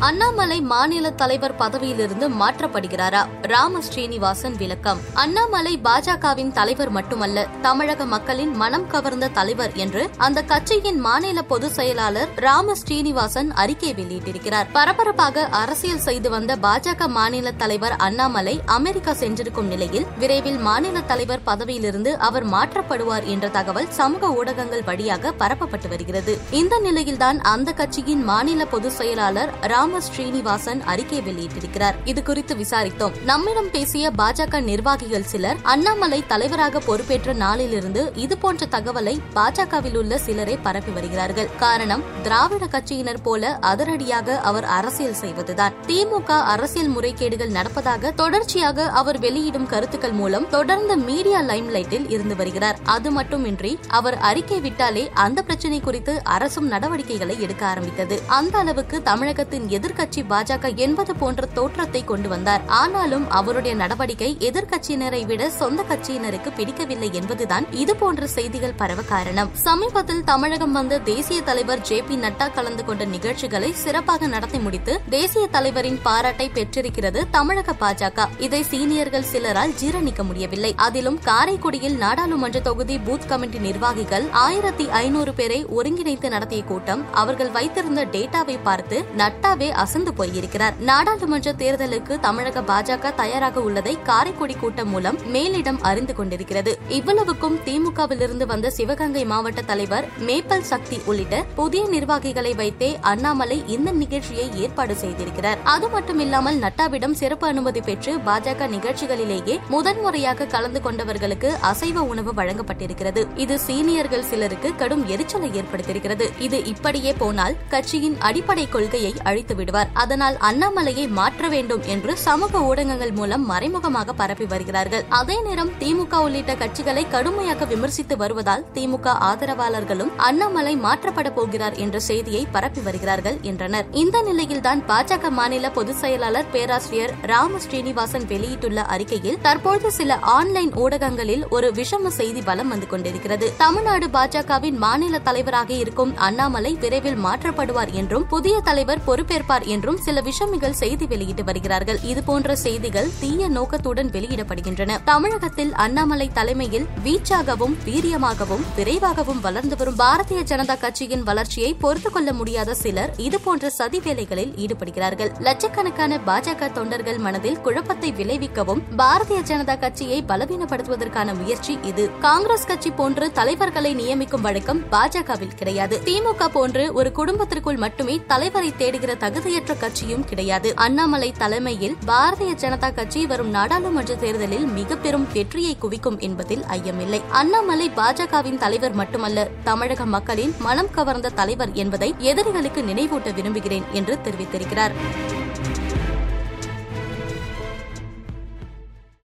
அண்ணாமலை மாநில தலைவர் பதவியிலிருந்து மாற்றப்படுகிறாரா? ராம ஸ்ரீனிவாசன் விளக்கம். அண்ணாமலை பாஜகவின் தலைவர் மட்டுமல்ல தமிழக மக்களின் மனம் கவர்ந்த தலைவர் என்று அந்த கட்சியின் மாநில பொதுச் செயலாளர் ராம ஸ்ரீனிவாசன் அறிக்கை வெளியிட்டிருக்கிறார். பரபரப்பாக அரசியல் செய்து வந்த பாஜக மாநில தலைவர் அண்ணாமலை அமெரிக்கா சென்றிருக்கும் நிலையில் விரைவில் மாநில தலைவர் பதவியிலிருந்து அவர் மாற்றப்படுவார் என்ற தகவல் சமூக ஊடகங்கள் வழியாக பரப்பப்பட்டு வருகிறது. இந்த நிலையில்தான் அந்த கட்சியின் மாநில பொதுச் செயலாளர் ராம் ஸ்ரீனிவாசன் அறிக்கை வெளியிட்டிருக்கிறார். இது குறித்து விசாரித்தோம். நம்மிடம் பேசிய பாஜக நிர்வாகிகள் சிலர் அண்ணாமலை தலைவராக பொறுப்பேற்ற நாளிலிருந்து இதுபோன்ற தகவலை பாஜகவில் உள்ள சிலரே பரப்பி வருகிறார்கள். காரணம் திராவிட கட்சியினர் போல அதிரடியாக அவர் அரசியல் செய்வதுதான். திமுக அரசியல் முறைகேடுகள் நடப்பதாக தொடர்ச்சியாக அவர் வெளியிடும் கருத்துக்கள் மூலம் தொடர்ந்து மீடியா லைம்லைட்டில் இருந்து வருகிறார். அது மட்டுமின்றி அவர் அறிக்கை விட்டாலே அந்த பிரச்சினை குறித்து அரசும் நடவடிக்கைகளை எடுக்க ஆரம்பித்தது. அந்த அளவுக்கு தமிழகத்தின் எதிர்க்கட்சி பாஜக என்பது போன்ற தோற்றத்தை கொண்டு வந்தார். ஆனாலும் அவருடைய நடவடிக்கை எதிர்க்கட்சியினரை விட சொந்த கட்சியினருக்கு பிடிக்கவில்லை என்பதுதான் இது போன்ற செய்திகள் பரவ காரணம். சமீபத்தில் தமிழகம் வந்த தேசிய தலைவர் ஜே பி நட்டா கலந்து கொண்ட நிகழ்ச்சிகளை சிறப்பாக நடத்தி முடித்து தேசிய தலைவரின் பாராட்டை பெற்றிருக்கிறது தமிழக பாஜக. இதை சீனியர்கள் சிலரால் ஜீரணிக்க முடியவில்லை. அதிலும் காரைக்குடியில் நாடாளுமன்ற தொகுதி பூத் கமிட்டி நிர்வாகிகள் ஆயிரத்தி ஐநூறு பேரை ஒருங்கிணைத்து நடத்திய கூட்டம் அவர்கள் வைத்திருந்த டேட்டாவை பார்த்து நட்டாவே அசந்து போயிருக்கிறார். நாடாளுமன்ற தேர்தலுக்கு தமிழக பாஜக தயாராக உள்ளதை காரைக்குடி கூட்டம் மூலம் மேலிடம் அறிந்து கொண்டிருக்கிறது. இவ்வளவுக்கும் திமுகவிலிருந்து வந்த சிவகங்கை மாவட்ட தலைவர் மேப்பல் சக்தி உள்ளிட்ட புதிய நிர்வாகிகளை வைத்தே அண்ணாமலை இந்த நிகழ்ச்சியை ஏற்பாடு செய்திருக்கிறார். அது மட்டுமில்லாமல் நட்டாவிடம் சிறப்பு அனுமதி பெற்று பாஜக நிகழ்ச்சிகளிலேயே முதன்முறையாக கலந்து கொண்டவர்களுக்கு அசைவ உணவு வழங்கப்பட்டிருக்கிறது. இது சீனியர்கள் சிலருக்கு கடும் எரிச்சலை ஏற்படுத்தியிருக்கிறது. இது இப்படியே போனால் கட்சியின் அடிப்படை கொள்கையை அழித்து விடுவார். அதனால் அண்ணாமலையை மாற்ற வேண்டும் என்று சமூக ஊடகங்கள் மூலம் மறைமுகமாக பரப்பி வருகிறார்கள். அதே நேரம் திமுக உள்ளிட்ட கட்சிகளை கடுமையாக விமர்சித்து வருவதால் திமுக ஆதரவாளர்களும் அண்ணாமலை மாற்றப்பட போகிறார் என்ற செய்தியை பரப்பி வருகிறார்கள் என்றனர். இந்த நிலையில்தான் பாஜக மாநில பொதுச் செயலாளர் பேராசிரியர் ராம ஸ்ரீனிவாசன் வெளியிட்டுள்ள அறிக்கையில் தற்போது சில ஆன்லைன் ஊடகங்களில் ஒரு விஷம செய்தி பலம் வந்து கொண்டிருக்கிறது. தமிழ்நாடு பாஜகவின் மாநில தலைவராக இருக்கும் அண்ணாமலை விரைவில் மாற்றப்படுவார் என்றும் புதிய தலைவர் பொறுப்பேற்ப பொறுப்பேற்பார் என்றும் சில விஷமிகள் செய்தி வெளியிட்டு வருகிறார்கள். இதுபோன்ற செய்திகள் தீய நோக்கத்துடன் வெளியிடப்படுகின்றன. தமிழகத்தில் அண்ணாமலை தலைமையில் வீச்சாகவும் வீரியமாகவும் விரைவாகவும் வளர்ந்து வரும் பாரதிய ஜனதா கட்சியின் வளர்ச்சியை பொறுத்துக் கொள்ள முடியாத சிலர் இதுபோன்ற சதி வேலைகளில் ஈடுபடுகிறார்கள். லட்சக்கணக்கான பாஜக தொண்டர்கள் மனதில் குழப்பத்தை விளைவிக்கவும் பாரதிய ஜனதா கட்சியை பலவீனப்படுத்துவதற்கான முயற்சி இது. காங்கிரஸ் கட்சி போன்று தலைவர்களை நியமிக்கும் வழக்கம் பாஜகவில் கிடையாது. திமுக போன்று ஒரு குடும்பத்திற்குள் மட்டுமே தலைவரை தேடுகிற தகுதியற்ற கட்சியும் கிடையாது. அண்ணாமலை தலைமையில் பாரதிய ஜனதா கட்சி வரும் நாடாளுமன்ற தேர்தலில் மிக பெரும் வெற்றியை குவிக்கும் என்பதில் ஐயமில்லை. அண்ணாமலை பாஜகவின் தலைவர் மட்டுமல்ல தமிழக மக்களின் மனம் கவர்ந்த தலைவர் என்பதை எதிரிகளுக்கு நினைவூட்ட விரும்புகிறேன் என்று தெரிவித்திருக்கிறார்.